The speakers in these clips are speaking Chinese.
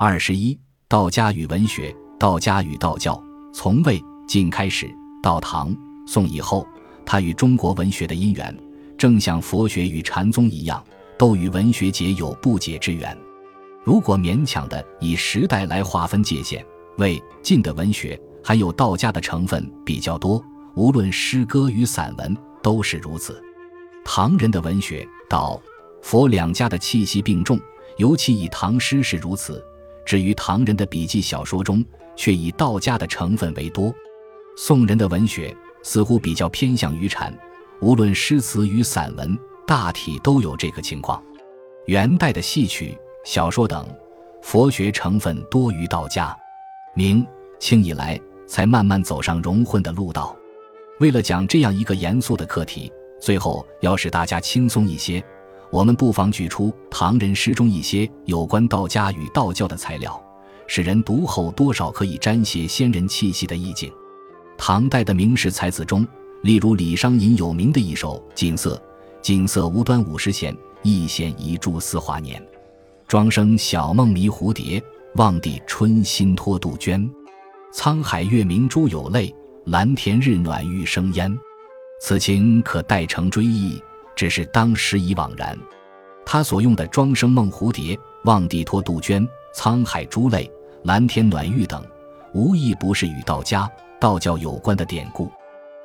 二十一，道家与文学，道家与道教。从魏晋开始，到唐宋以后，它与中国文学的因缘，正像佛学与禅宗一样，都与文学界有不解之缘。如果勉强的以时代来划分界限，魏晋的文学含有道家的成分比较多，无论诗歌与散文都是如此。唐人的文学道佛两家的气息并重，尤其以唐诗是如此。至于唐人的笔记小说中，却以道家的成分为多。宋人的文学似乎比较偏向于禅，无论诗词与散文，大体都有这个情况。元代的戏曲、小说等，佛学成分多于道家。明清以来，才慢慢走上融混的路道。为了讲这样一个严肃的课题，最后要使大家轻松一些。我们不妨举出唐人诗中一些有关道家与道教的材料，使人读后多少可以沾些仙人气息的意境。唐代的名士才子中，例如李商隐有名的一首《锦瑟》：“锦瑟无端五十弦，一弦一柱思华年。庄生晓梦迷蝴蝶，望帝春心托杜鹃。沧海月明珠有泪，蓝田日暖玉生烟。此情可待成追忆。”只是当时已惘然，他所用的“庄生梦蝴蝶，望帝托杜鹃，沧海珠泪，蓝天暖玉”等，无一不是与道家、道教有关的典故。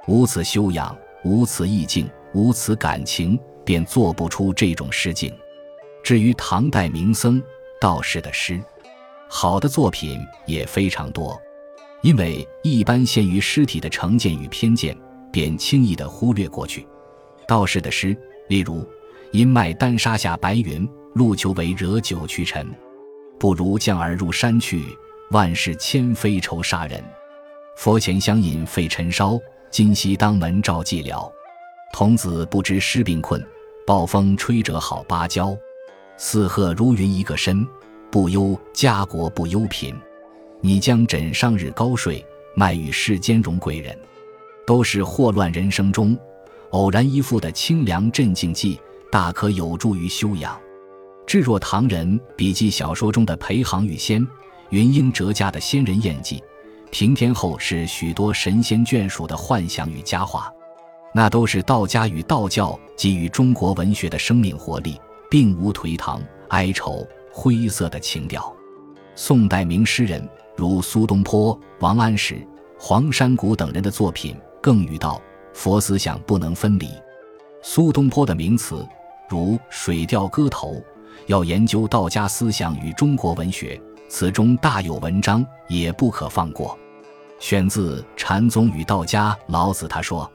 无此修养，无此意境，无此感情，便做不出这种诗境。至于唐代名僧、道士的诗，好的作品也非常多，因为一般限于诗体的成见与偏见，便轻易地忽略过去。道士的诗，例如“阴霾丹沙下白云，路求为惹九曲尘。不如降而入山去，万事千非愁杀人。佛前相引费尘烧，今夕当门照寂寥。童子不知诗病困，暴风吹折好芭蕉。四鹤如云一个身，不忧家国不忧贫。你将枕上日高睡，卖与世间荣贵人。”都是祸乱人生中。偶然一副的清凉镇静剂，大可有助于修养。至若唐人笔记小说中的裴行与仙、云英折驾的仙人宴记，平天后是许多神仙眷属的幻想与佳话，那都是道家与道教给予中国文学的生命活力，并无颓唐、哀愁、灰色的情调。宋代名诗人如苏东坡、王安石、黄山谷等人的作品，更与道。佛思想不能分离。苏东坡的名词如《水调歌头》，要研究道家思想与中国文学，此中大有文章，也不可放过。选自《禅宗与道家》，老子他说。